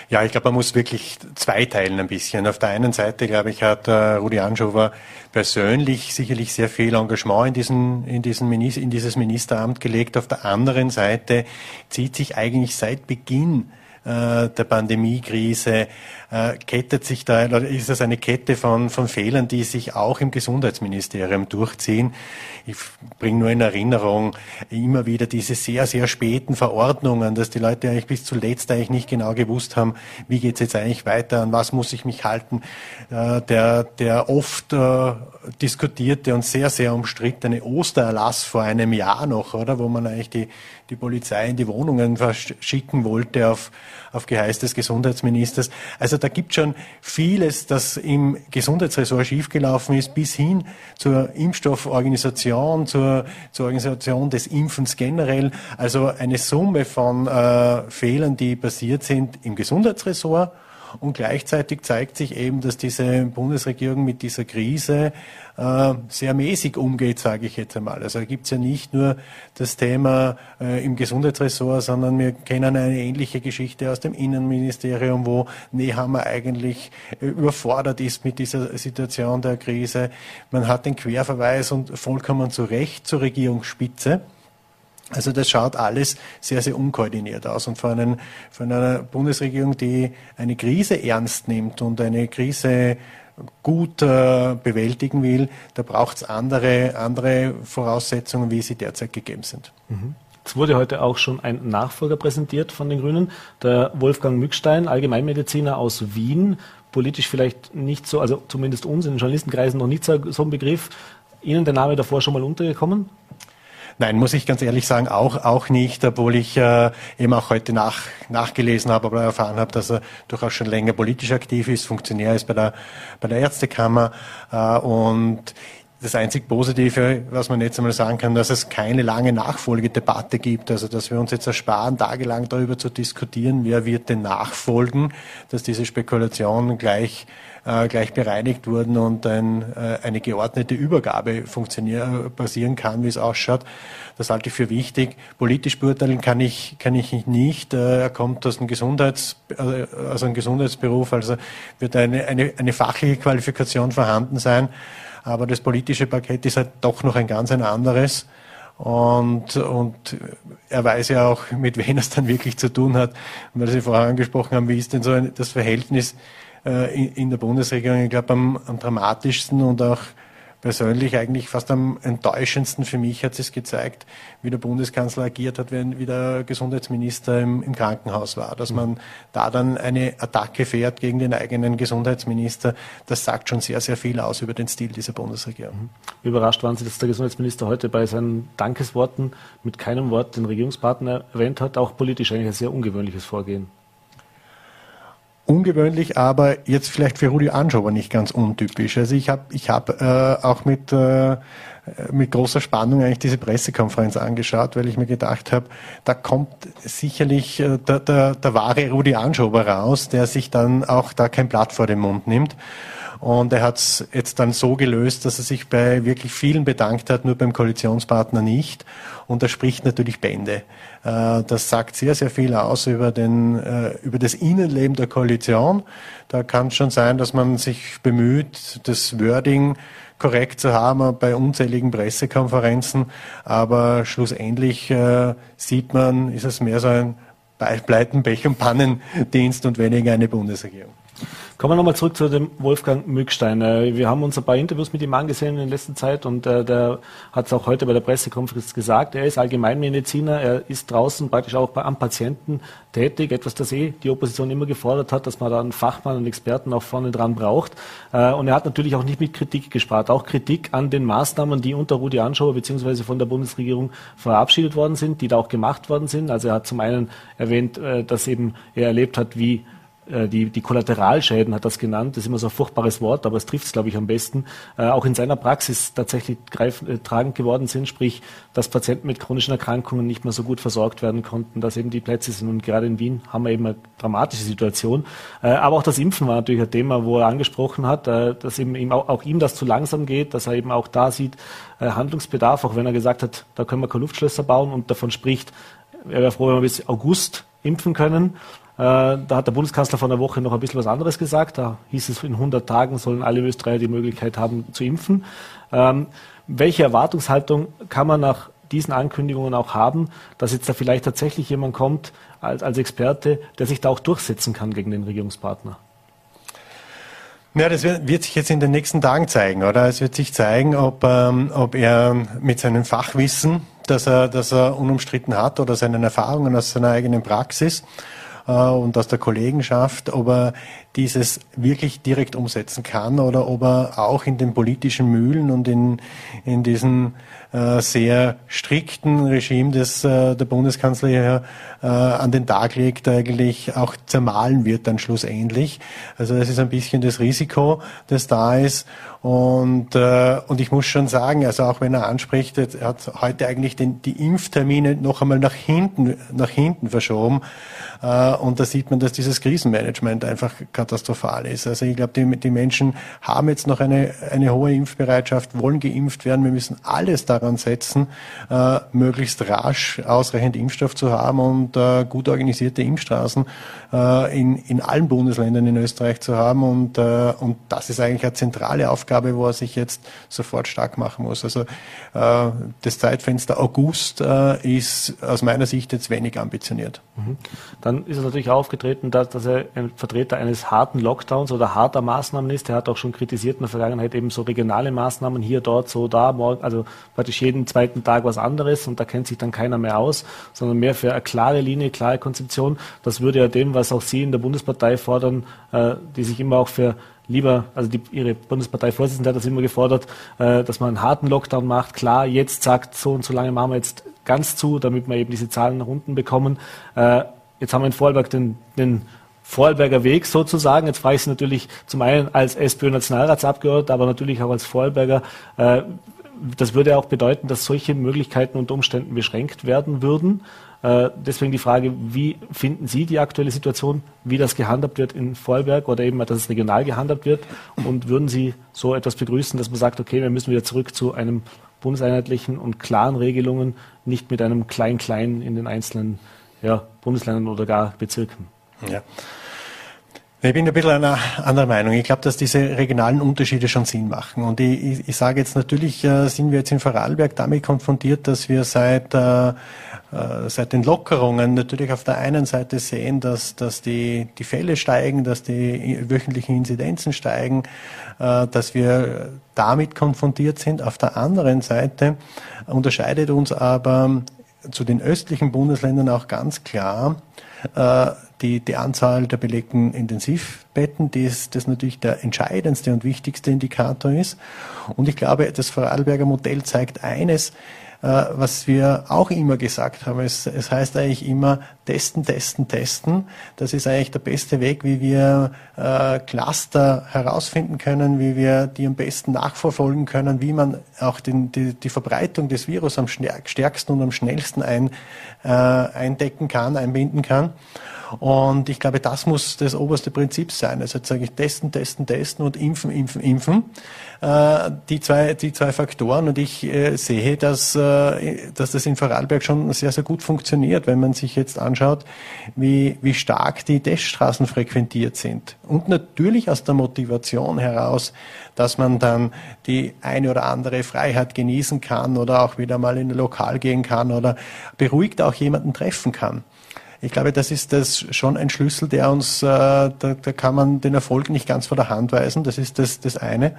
Ja, ich glaube, man muss wirklich zweiteilen ein bisschen. Auf der einen Seite, glaube ich, hat äh, Rudi Anschober persönlich sicherlich sehr viel Engagement in, diesen, in, diesen Minister, in dieses Ministeramt gelegt. Auf der anderen Seite zieht sich eigentlich seit Beginn äh, der Pandemiekrise äh, kettet sich da, ist das eine Kette von, von Fehlern, die sich auch im Gesundheitsministerium durchziehen. Ich bringe nur in Erinnerung immer wieder diese sehr, sehr späten Verordnungen, dass die Leute eigentlich bis zuletzt eigentlich nicht genau gewusst haben, wie geht's jetzt eigentlich weiter, an was muss ich mich halten. Äh, der, der oft äh, diskutierte und sehr, sehr umstrittene Ostererlass vor einem Jahr noch, oder, wo man eigentlich die, die Polizei in die Wohnungen verschicken wollte auf, auf Geheiß des Gesundheitsministers. Also da gibt schon vieles, das im Gesundheitsressort schiefgelaufen ist, bis hin zur Impfstofforganisation, zur, zur Organisation des Impfens generell. Also eine Summe von äh, Fehlern, die passiert sind im Gesundheitsressort und gleichzeitig zeigt sich eben, dass diese Bundesregierung mit dieser Krise äh, sehr mäßig umgeht, sage ich jetzt einmal. Also gibt es ja nicht nur das Thema äh, im Gesundheitsressort, sondern wir kennen eine ähnliche Geschichte aus dem Innenministerium, wo Nehammer eigentlich äh, überfordert ist mit dieser Situation der Krise. Man hat den Querverweis und vollkommen zu Recht zur Regierungsspitze. Also das schaut alles sehr, sehr unkoordiniert aus. Und von, einer Bundesregierung, die eine Krise ernst nimmt und eine Krise gut äh, bewältigen will, da braucht es andere, andere Voraussetzungen, wie sie derzeit gegeben sind. Mhm. Es wurde heute auch schon ein Nachfolger präsentiert von den Grünen, der Wolfgang Mückstein, Allgemeinmediziner aus Wien, politisch vielleicht nicht so, also zumindest uns in den Journalistenkreisen noch nicht so ein Begriff. Ihnen der Name davor schon mal untergekommen? Nein, muss ich ganz ehrlich sagen, auch, auch nicht, obwohl ich äh, eben auch heute nach, nachgelesen habe oder erfahren habe, dass er durchaus schon länger politisch aktiv ist, Funktionär ist bei der, bei der Ärztekammer äh, und das einzig Positive, was man jetzt einmal sagen kann, dass es keine lange Nachfolgedebatte gibt, also dass wir uns jetzt ersparen, tagelang darüber zu diskutieren, wer wird denn nachfolgen, dass diese Spekulation gleich äh, gleich bereinigt wurden und ein, äh, eine geordnete Übergabe funktionieren, passieren kann, wie es ausschaut. Das halte ich für wichtig. Politisch beurteilen kann ich, kann ich nicht. Äh, er kommt aus einem, Gesundheits, äh, aus einem Gesundheitsberuf, also wird eine, eine, eine fachliche Qualifikation vorhanden sein. Aber das politische Paket ist halt doch noch ein ganz ein anderes. Und, und er weiß ja auch, mit wem es dann wirklich zu tun hat. Und weil Sie vorher angesprochen haben, wie ist denn so ein, das Verhältnis äh, in, in, der Bundesregierung, ich glaube, am, am dramatischsten und auch persönlich eigentlich fast am enttäuschendsten für mich hat es gezeigt, wie der Bundeskanzler agiert hat, wenn wie der Gesundheitsminister im, im, Krankenhaus war. Dass man da dann eine Attacke fährt gegen den eigenen Gesundheitsminister, das sagt schon sehr, sehr viel aus über den Stil dieser Bundesregierung. Wie überrascht waren Sie, dass der Gesundheitsminister heute bei seinen Dankesworten mit keinem Wort den Regierungspartner erwähnt hat? Auch politisch eigentlich ein sehr ungewöhnliches Vorgehen ungewöhnlich, aber jetzt vielleicht für Rudi Anschober nicht ganz untypisch. Also ich habe ich hab, äh, auch mit, äh, mit großer Spannung eigentlich diese Pressekonferenz angeschaut, weil ich mir gedacht habe, da kommt sicherlich äh, der, der, der wahre Rudi Anschober raus, der sich dann auch da kein Blatt vor den Mund nimmt. Und er hat es jetzt dann so gelöst, dass er sich bei wirklich vielen bedankt hat, nur beim Koalitionspartner nicht. Und das spricht natürlich Bände. Äh, das sagt sehr, sehr viel aus über, den, äh, über das Innenleben der Koalition. Da kann es schon sein, dass man sich bemüht, das Wording korrekt zu haben bei unzähligen Pressekonferenzen. Aber schlussendlich äh, sieht man, ist es mehr so ein Pleiten, Pech und Pannendienst und weniger eine Bundesregierung. Kommen wir nochmal zurück zu dem Wolfgang Mückstein. Äh, wir haben uns ein paar Interviews mit ihm angesehen in der letzten Zeit und äh, der hat es auch heute bei der Pressekonferenz gesagt. Er ist Allgemeinmediziner, er ist draußen praktisch auch am Patienten tätig, etwas, das eh die Opposition immer gefordert hat, dass man da einen Fachmann, einen Experten auch vorne dran braucht. Äh, und er hat natürlich auch nicht mit Kritik gespart, auch Kritik an den Maßnahmen, die unter Rudi Anschauer bzw. von der Bundesregierung verabschiedet worden sind, die da auch gemacht worden sind. Also er hat zum einen erwähnt, dass eben er erlebt hat, wie äh, die, die Kollateralschäden hat das genannt. Das ist immer so ein furchtbares Wort, aber es trifft es, glaube ich, am besten. Äh, auch in seiner Praxis tatsächlich greif, äh, tragend geworden sind, sprich, dass Patienten mit chronischen Erkrankungen nicht mehr so gut versorgt werden konnten, dass eben die Plätze sind. Und gerade in Wien haben wir eben eine dramatische Situation. Äh, aber auch das Impfen war natürlich ein Thema, wo er angesprochen hat, äh, dass eben ihm auch, auch, ihm das zu langsam geht, dass er eben auch da sieht, äh, Handlungsbedarf, auch wenn er gesagt hat, da können wir keine Luftschlösser bauen und davon spricht, er wäre froh, wenn wir bis August impfen können. Äh, da hat der Bundeskanzler vor einer Woche noch ein bisschen was anderes gesagt. Da hieß es, in 100 Tagen sollen alle Österreicher die Möglichkeit haben zu impfen. Ähm, welche Erwartungshaltung kann man nach diesen Ankündigungen auch haben, dass jetzt da vielleicht tatsächlich jemand kommt als, als Experte, der sich da auch durchsetzen kann gegen den Regierungspartner? Ja, das wird, wird, sich jetzt in den nächsten Tagen zeigen, oder? Es wird sich zeigen, ob, ähm, ob er mit seinem Fachwissen, das er, das er unumstritten hat, oder seinen Erfahrungen aus seiner eigenen Praxis, äh, und aus der Kollegenschaft, ob er dieses wirklich direkt umsetzen kann oder ob er auch in den politischen Mühlen und in, in diesem äh, sehr strikten Regime, das äh, der Bundeskanzler hier äh, an den Tag legt, eigentlich auch zermahlen wird dann schlussendlich. Also das ist ein bisschen das Risiko, das da ist. Und, äh, und ich muss schon sagen, also auch wenn er anspricht, er hat heute eigentlich den, die Impftermine noch einmal nach hinten, nach hinten verschoben. Äh, und da sieht man, dass dieses Krisenmanagement einfach katastrophal ist. Also ich glaube, die, die Menschen haben jetzt noch eine, eine hohe Impfbereitschaft, wollen geimpft werden. Wir müssen alles daran setzen, äh, möglichst rasch ausreichend Impfstoff zu haben und äh, gut organisierte Impfstraßen äh, in, in allen Bundesländern in Österreich zu haben. Und, äh, und das ist eigentlich eine zentrale Aufgabe, wo er sich jetzt sofort stark machen muss. Also äh, das Zeitfenster August äh, ist aus meiner Sicht jetzt wenig ambitioniert. Mhm. Dann ist es natürlich aufgetreten, dass, dass er ein Vertreter eines harten Lockdowns oder harter Maßnahmen ist. Er hat auch schon kritisiert in der Vergangenheit eben so regionale Maßnahmen hier, dort, so, da, morgen, also praktisch jeden zweiten Tag was anderes und da kennt sich dann keiner mehr aus, sondern mehr für eine klare Linie, klare Konzeption. Das würde ja dem, was auch Sie in der Bundespartei fordern, äh, die sich immer auch für lieber, also die, Ihre Bundesparteivorsitzende hat das immer gefordert, äh, dass man einen harten Lockdown macht. Klar, jetzt sagt so und so lange machen wir jetzt ganz zu, damit wir eben diese Zahlen nach unten bekommen. Äh, jetzt haben wir in Vorarlberg den, den Vorarlberger Weg sozusagen. Jetzt frage ich Sie natürlich zum einen als SPÖ-Nationalratsabgeordneter, aber natürlich auch als Vorarlberger. Äh, das würde auch bedeuten, dass solche Möglichkeiten unter Umständen beschränkt werden würden. Äh, deswegen die Frage, wie finden Sie die aktuelle Situation, wie das gehandhabt wird in Vorarlberg oder eben, dass es regional gehandhabt wird? Und würden Sie so etwas begrüßen, dass man sagt, okay, wir müssen wieder zurück zu einem bundeseinheitlichen und klaren Regelungen, nicht mit einem Klein-Klein in den einzelnen ja, Bundesländern oder gar Bezirken? Ja. Ich bin ein bisschen einer anderer Meinung. Ich glaube, dass diese regionalen Unterschiede schon Sinn machen. Und ich, ich, ich sage jetzt natürlich, äh, sind wir jetzt in Vorarlberg damit konfrontiert, dass wir seit, äh, äh, seit den Lockerungen natürlich auf der einen Seite sehen, dass, dass die, die Fälle steigen, dass die wöchentlichen Inzidenzen steigen, äh, dass wir damit konfrontiert sind. Auf der anderen Seite unterscheidet uns aber zu den östlichen Bundesländern auch ganz klar, die, die Anzahl der belegten Intensivbetten, die ist, das natürlich der entscheidendste und wichtigste Indikator ist. Und ich glaube, das Vorarlberger Modell zeigt eines, äh, was wir auch immer gesagt haben. Es, es heißt eigentlich immer testen, testen, testen. Das ist eigentlich der beste Weg, wie wir äh, Cluster herausfinden können, wie wir die am besten nachverfolgen können, wie man auch den, die, die Verbreitung des Virus am stärksten und am schnellsten ein, äh, eindecken kann, einbinden kann. Und ich glaube, das muss das oberste Prinzip sein. Also jetzt sage ich testen, testen, testen und impfen, impfen, impfen. Äh, die, zwei, die zwei Faktoren. Und ich äh, sehe, dass, äh, dass das in Vorarlberg schon sehr, sehr gut funktioniert, wenn man sich jetzt anschaut, wie, wie stark die Teststraßen frequentiert sind. Und natürlich aus der Motivation heraus, dass man dann die eine oder andere Freiheit genießen kann oder auch wieder mal in ein Lokal gehen kann oder beruhigt auch jemanden treffen kann. Ich glaube, das ist das schon ein Schlüssel, der uns, äh, da, da kann man den Erfolg nicht ganz vor der Hand weisen. Das ist das, das eine.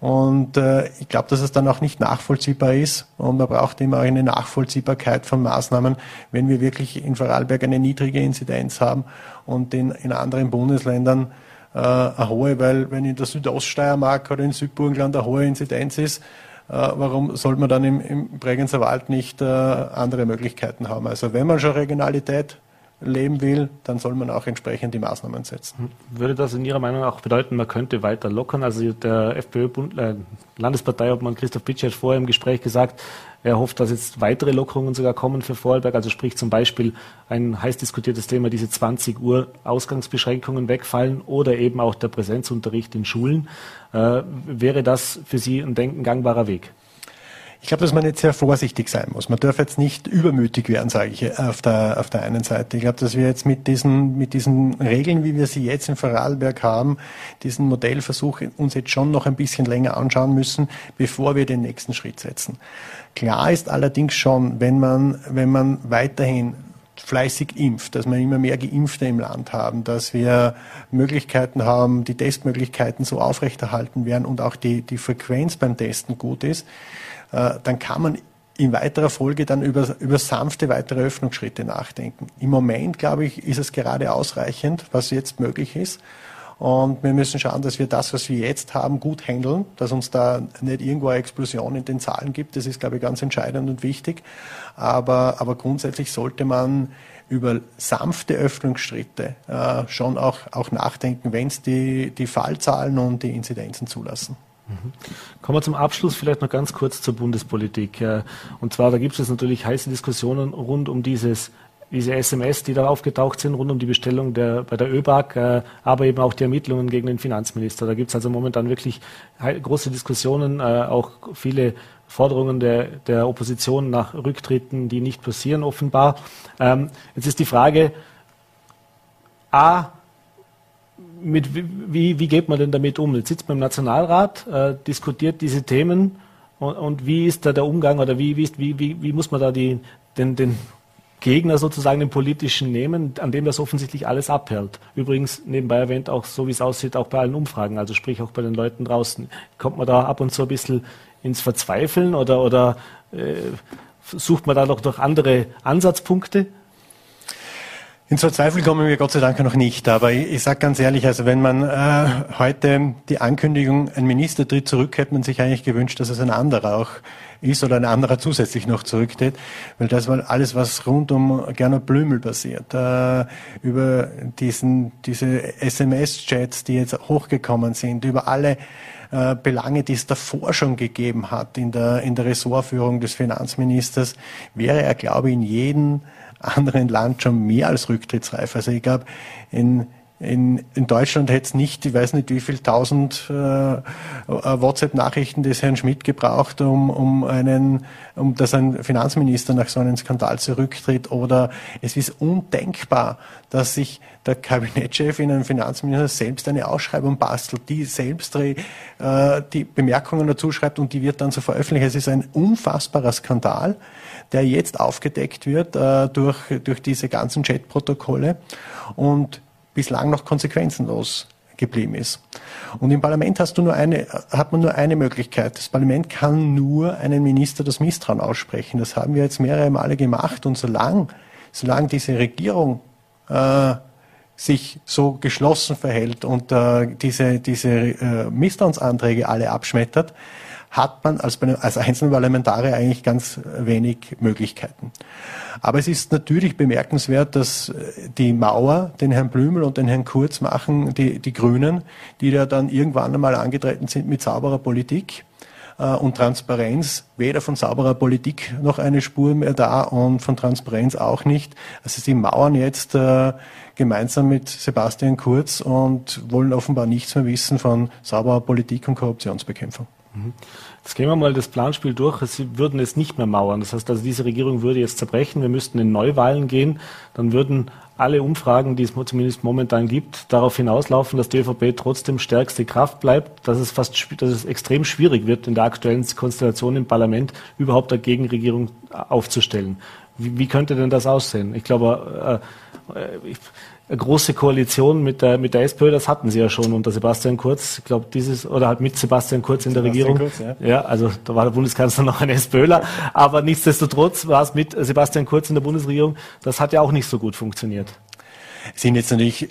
Und äh, ich glaube, dass es dann auch nicht nachvollziehbar ist. Und man braucht immer eine Nachvollziehbarkeit von Maßnahmen, wenn wir wirklich in Vorarlberg eine niedrige Inzidenz haben und in, in anderen Bundesländern äh, eine hohe, weil wenn in der Südoststeiermark oder in Südburgenland eine hohe Inzidenz ist, äh, warum sollte man dann im, im Bregenzer Wald nicht äh, andere Möglichkeiten haben? Also wenn man schon Regionalität leben will, dann soll man auch entsprechend die Maßnahmen setzen. Würde das in Ihrer Meinung auch bedeuten, man könnte weiter lockern? Also der FPÖ-Landesparteiobmann äh, Christoph Pitsch hat vorher im Gespräch gesagt, er hofft, dass jetzt weitere Lockerungen sogar kommen für Vorarlberg. Also sprich zum Beispiel ein heiß diskutiertes Thema, diese 20 Uhr Ausgangsbeschränkungen wegfallen oder eben auch der Präsenzunterricht in Schulen. Äh, wäre das für Sie ein Denken gangbarer Weg? Ich glaube, dass man jetzt sehr vorsichtig sein muss. Man darf jetzt nicht übermütig werden, sage ich auf der, auf der einen Seite. Ich glaube, dass wir jetzt mit diesen, mit diesen Regeln, wie wir sie jetzt in Vorarlberg haben, diesen Modellversuch uns jetzt schon noch ein bisschen länger anschauen müssen, bevor wir den nächsten Schritt setzen. Klar ist allerdings schon, wenn man, wenn man weiterhin fleißig impft, dass wir immer mehr Geimpfte im Land haben, dass wir Möglichkeiten haben, die Testmöglichkeiten so aufrechterhalten werden und auch die, die Frequenz beim Testen gut ist, dann kann man in weiterer Folge dann über, über sanfte weitere Öffnungsschritte nachdenken. Im Moment, glaube ich, ist es gerade ausreichend, was jetzt möglich ist. Und wir müssen schauen, dass wir das, was wir jetzt haben, gut handeln, dass uns da nicht irgendwo eine Explosion in den Zahlen gibt. Das ist, glaube ich, ganz entscheidend und wichtig. Aber, aber grundsätzlich sollte man über sanfte Öffnungsschritte äh, schon auch, auch nachdenken, wenn es die, die Fallzahlen und die Inzidenzen zulassen. Kommen wir zum Abschluss vielleicht noch ganz kurz zur Bundespolitik. Und zwar, da gibt es natürlich heiße Diskussionen rund um dieses diese SMS, die da aufgetaucht sind, rund um die Bestellung der, bei der ÖBAG, äh, aber eben auch die Ermittlungen gegen den Finanzminister. Da gibt es also momentan wirklich große Diskussionen, äh, auch viele Forderungen der, der Opposition nach Rücktritten, die nicht passieren offenbar. Ähm, jetzt ist die Frage, A, mit, wie, wie geht man denn damit um? Jetzt sitzt man im Nationalrat, äh, diskutiert diese Themen und, und, wie ist da der Umgang oder wie, wie, wie, wie muss man da die, den, den Gegner sozusagen den politischen nehmen, an dem das offensichtlich alles abhält. Übrigens nebenbei erwähnt auch, so wie es aussieht, auch bei allen Umfragen, also sprich auch bei den Leuten draußen. Kommt man da ab und zu ein bisschen ins Verzweifeln oder, oder äh, sucht man da noch durch andere Ansatzpunkte? Ins Verzweifel kommen wir Gott sei Dank noch nicht. Aber ich, ich sage ganz ehrlich, also wenn man äh, heute die Ankündigung, ein Minister tritt zurück, hätte man sich eigentlich gewünscht, dass es ein anderer auch ist oder ein anderer zusätzlich noch zurücktritt, weil das war alles, was rund um Gernot Blümel passiert, äh, über diesen, diese SMS-Chats, die jetzt hochgekommen sind, über alle äh, Belange, die es davor schon gegeben hat in der, in der Ressortführung des Finanzministers, wäre er, glaube ich, in jedem anderen Land schon mehr als rücktrittsreif. Also ich glaube, in, in, in Deutschland hätte es nicht, ich weiß nicht wie viel tausend äh, äh, WhatsApp-Nachrichten des Herrn Schmidt gebraucht, um, um einen, um dass ein Finanzminister nach so einem Skandal zurücktritt. Oder es ist undenkbar, dass sich der Kabinettschef in einem Finanzminister selbst eine Ausschreibung bastelt, die selbst äh, die Bemerkungen dazu schreibt und die wird dann so veröffentlicht. Es ist ein unfassbarer Skandal der jetzt aufgedeckt wird äh, durch, durch diese ganzen Chatprotokolle und bislang noch konsequenzenlos geblieben ist. Und im Parlament hast du nur eine, hat man nur eine Möglichkeit. Das Parlament kann nur einen Minister das Misstrauen aussprechen. Das haben wir jetzt mehrere Male gemacht. Und solange, solange diese Regierung äh, sich so geschlossen verhält und äh, diese, diese äh, Misstrauensanträge alle abschmettert, hat man als, als einzelner Parlamentarier eigentlich ganz wenig Möglichkeiten. Aber es ist natürlich bemerkenswert, dass äh, die Mauer, den Herrn Blümel und den Herrn Kurz machen, die, die Grünen, die da dann irgendwann einmal angetreten sind mit sauberer Politik, äh, und Transparenz, weder von sauberer Politik noch eine Spur mehr da und von Transparenz auch nicht. Also sie mauern jetzt äh, gemeinsam mit Sebastian Kurz und wollen offenbar nichts mehr wissen von sauberer Politik und Korruptionsbekämpfung. Mhm. Jetzt gehen wir mal das Planspiel durch. Sie würden es nicht mehr mauern. Das heißt also, diese Regierung würde jetzt zerbrechen. Wir müssten in Neuwahlen gehen. Dann würden alle Umfragen, die es zumindest momentan gibt, darauf hinauslaufen, dass die ÖVP trotzdem stärkste Kraft bleibt, dass es fast, dass es extrem schwierig wird, in der aktuellen Konstellation im Parlament überhaupt eine Gegenregierung aufzustellen. Wie, wie könnte denn das aussehen? Ich glaube, äh, äh ich, eine große Koalition mit der, mit der SPÖ, das hatten sie ja schon unter Sebastian Kurz. Ich glaube, dieses, oder halt mit Sebastian Kurz in der Sebastian Regierung. Kurz, ja. ja, also da war der Bundeskanzler [LAUGHS] noch ein SPÖler. Aber nichtsdestotrotz war es mit Sebastian Kurz in der Bundesregierung. Das hat ja auch nicht so gut funktioniert sind jetzt natürlich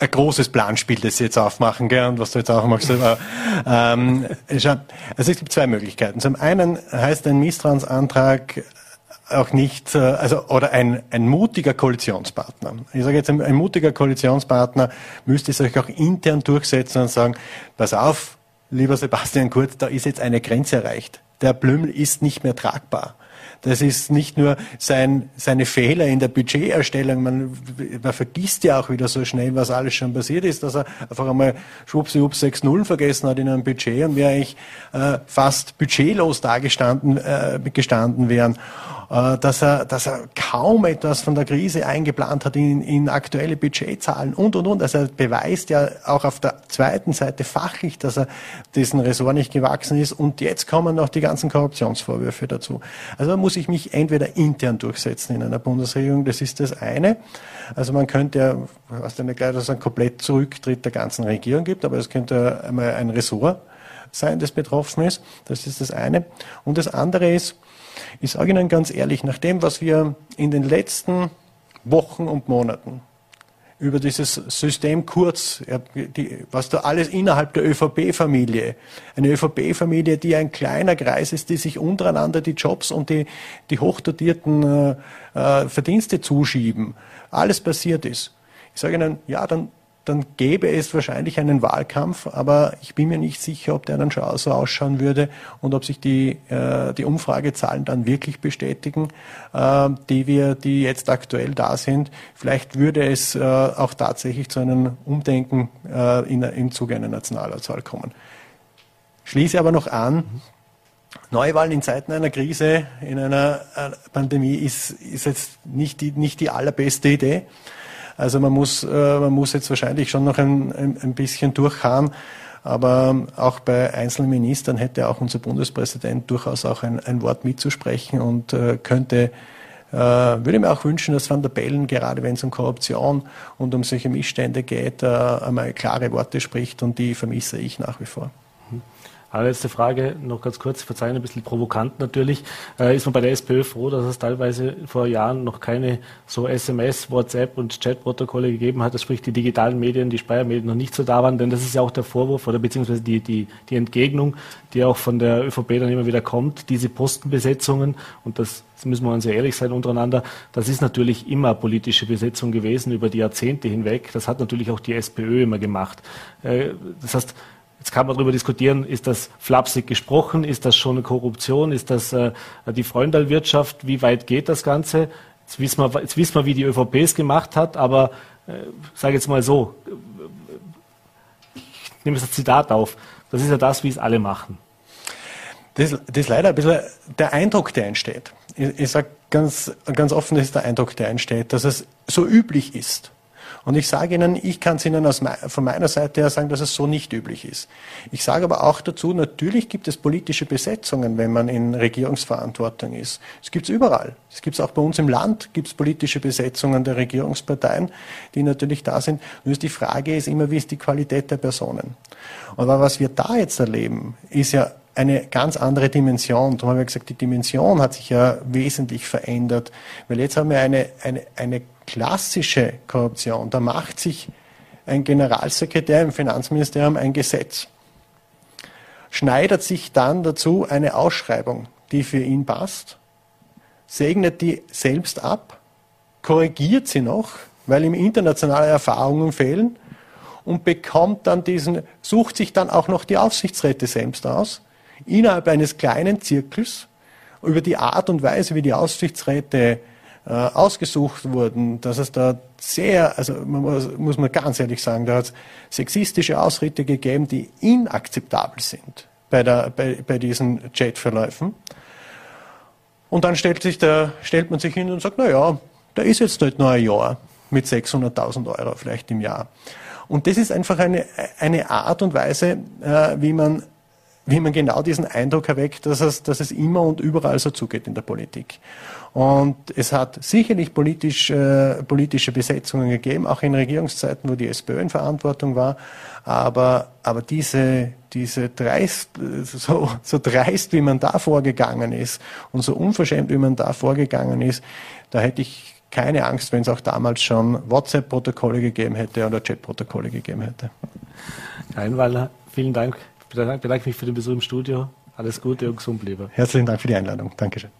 ein großes Planspiel, das Sie jetzt aufmachen, gell, und was du jetzt auch machst. Aber, ähm, also es gibt zwei Möglichkeiten. Zum einen heißt ein Misstrauensantrag auch nicht, äh, also oder ein, ein mutiger Koalitionspartner. Ich sage jetzt, ein, ein mutiger Koalitionspartner müsste sich auch intern durchsetzen und sagen, pass auf, lieber Sebastian Kurz, da ist jetzt eine Grenze erreicht. Der Blümel ist nicht mehr tragbar. Das ist nicht nur sein, seine Fehler in der Budgeterstellung. Man, man vergisst ja auch wieder so schnell, was alles schon passiert ist, dass er einfach einmal schwuppsiwupps 6-0 vergessen hat in einem Budget und wir eigentlich äh, fast budgetlos dagestanden äh, gestanden wären. Äh, dass er, dass er kaum etwas von der Krise eingeplant hat in, in aktuelle Budgetzahlen und, und, und. Also er beweist ja auch auf der zweiten Seite fachlich, dass er diesen Ressort nicht gewachsen ist. Und jetzt kommen noch die ganzen Korruptionsvorwürfe dazu. Also da muss ich mich entweder intern durchsetzen in einer Bundesregierung, das ist das eine. Also man könnte ja, ich weiß nicht dass es einen komplett Zurücktritt der ganzen Regierung gibt, aber es könnte einmal ein Ressort sein, das betroffen ist. Das ist das eine. Und das andere ist, ich sage Ihnen ganz ehrlich, nach dem, was wir in den letzten Wochen und Monaten über dieses System Kurz, was da alles innerhalb der ÖVP-Familie, eine ÖVP-Familie, die ein kleiner Kreis ist, die sich untereinander die Jobs und die, die hochdotierten äh, äh Verdienste zuschieben, alles passiert ist. Ich sage Ihnen, ja, dann dann gäbe es wahrscheinlich einen Wahlkampf, aber ich bin mir nicht sicher, ob der dann schon so ausschauen würde und ob sich die, äh, die Umfragezahlen dann wirklich bestätigen, äh, die wir, die jetzt aktuell da sind. Vielleicht würde es äh, auch tatsächlich zu einem Umdenken äh, in, im Zuge einer Nationalratswahl kommen. Schließe aber noch an, Neuwahlen in Zeiten einer Krise, in einer äh, Pandemie ist, ist jetzt nicht die, nicht die allerbeste Idee. Also man muss, äh, man muss jetzt wahrscheinlich schon noch ein, ein, bisschen durchhauen. Aber auch bei einzelnen Ministern hätte auch unser Bundespräsident durchaus auch ein, ein Wort mitzusprechen und äh, könnte, äh, würde mir auch wünschen, dass Van der Bellen, gerade wenn es um Korruption und um solche Missstände geht, äh, einmal klare Worte spricht und die vermisse ich nach wie vor. Allerletzte Frage, noch ganz kurz, verzeihen, ein bisschen provokant natürlich. Äh, ist man bei der SPÖ froh, dass es teilweise vor Jahren noch keine so SMS, WhatsApp und Chatprotokolle gegeben hat, dass sprich die digitalen Medien, die Speiermedien noch nicht so da waren? Denn das ist ja auch der Vorwurf oder beziehungsweise die, die, die Entgegnung, die auch von der ÖVP dann immer wieder kommt, diese Postenbesetzungen und das müssen wir uns ja ehrlich sein untereinander, das ist natürlich immer politische Besetzung gewesen über die Jahrzehnte hinweg. Das hat natürlich auch die SPÖ immer gemacht. Äh, das heißt, Jetzt kann man darüber diskutieren, ist das flapsig gesprochen, ist das schon Korruption, ist das äh, die Freundalwirtschaft, wie weit geht das Ganze? Jetzt wissen wir, jetzt wissen wir wie die ÖVP es gemacht hat, aber äh, sage jetzt mal so, ich nehme das Zitat auf, das ist ja das, wie es alle machen. Das, das ist leider ein bisschen der Eindruck, der entsteht. Ich, ich sage ganz, ganz offen, das ist der Eindruck, der entsteht, dass es so üblich ist, und ich sage Ihnen, ich kann es Ihnen aus, von meiner Seite her sagen, dass es so nicht üblich ist. Ich sage aber auch dazu, natürlich gibt es politische Besetzungen, wenn man in Regierungsverantwortung ist. Es gibt es überall. Es gibt es auch bei uns im Land, gibt es politische Besetzungen der Regierungsparteien, die natürlich da sind. Nur die Frage ist immer, wie ist die Qualität der Personen? Und was wir da jetzt erleben, ist ja eine ganz andere Dimension. Darum haben wir gesagt, die Dimension hat sich ja wesentlich verändert. Weil jetzt haben wir eine, eine, eine klassische Korruption. Da macht sich ein Generalsekretär im Finanzministerium ein Gesetz, schneidet sich dann dazu eine Ausschreibung, die für ihn passt, segnet die selbst ab, korrigiert sie noch, weil ihm internationale Erfahrungen fehlen und bekommt dann diesen, sucht sich dann auch noch die Aufsichtsräte selbst aus innerhalb eines kleinen Zirkels über die Art und Weise, wie die Aufsichtsräte äh, ausgesucht wurden, dass es da sehr, also man muss, muss man ganz ehrlich sagen, da hat es sexistische Ausritte gegeben, die inakzeptabel sind bei, der, bei, bei diesen Chatverläufen. Und dann stellt, sich der, stellt man sich hin und sagt, na ja, da ist jetzt halt noch ein Jahr mit 600.000 Euro vielleicht im Jahr. Und das ist einfach eine, eine Art und Weise, äh, wie man wie man genau diesen Eindruck erweckt, dass es, dass es immer und überall so zugeht in der Politik. Und es hat sicherlich politisch, äh, politische Besetzungen gegeben, auch in Regierungszeiten, wo die SPÖ in Verantwortung war. Aber, aber diese, diese dreist, so, so dreist, wie man da vorgegangen ist und so unverschämt, wie man da vorgegangen ist, da hätte ich keine Angst, wenn es auch damals schon WhatsApp-Protokolle gegeben hätte oder Chat-Protokolle gegeben hätte. Herr Einweiler, vielen Dank. Ich bedanke mich für den Besuch im Studio. Alles Gute und gesund bleiben. Herzlichen Dank für die Einladung. Dankeschön.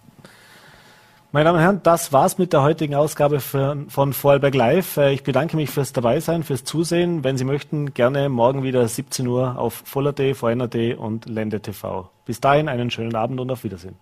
Meine Damen und Herren, das war's mit der heutigen Ausgabe von, von Vorarlberg Live. Äh, ich bedanke mich fürs Dabeisein, fürs Zusehen. Wenn Sie möchten, gerne morgen wieder 17 Uhr auf Voller.de, VNRD und Lende TV. Bis dahin einen schönen Abend und auf Wiedersehen.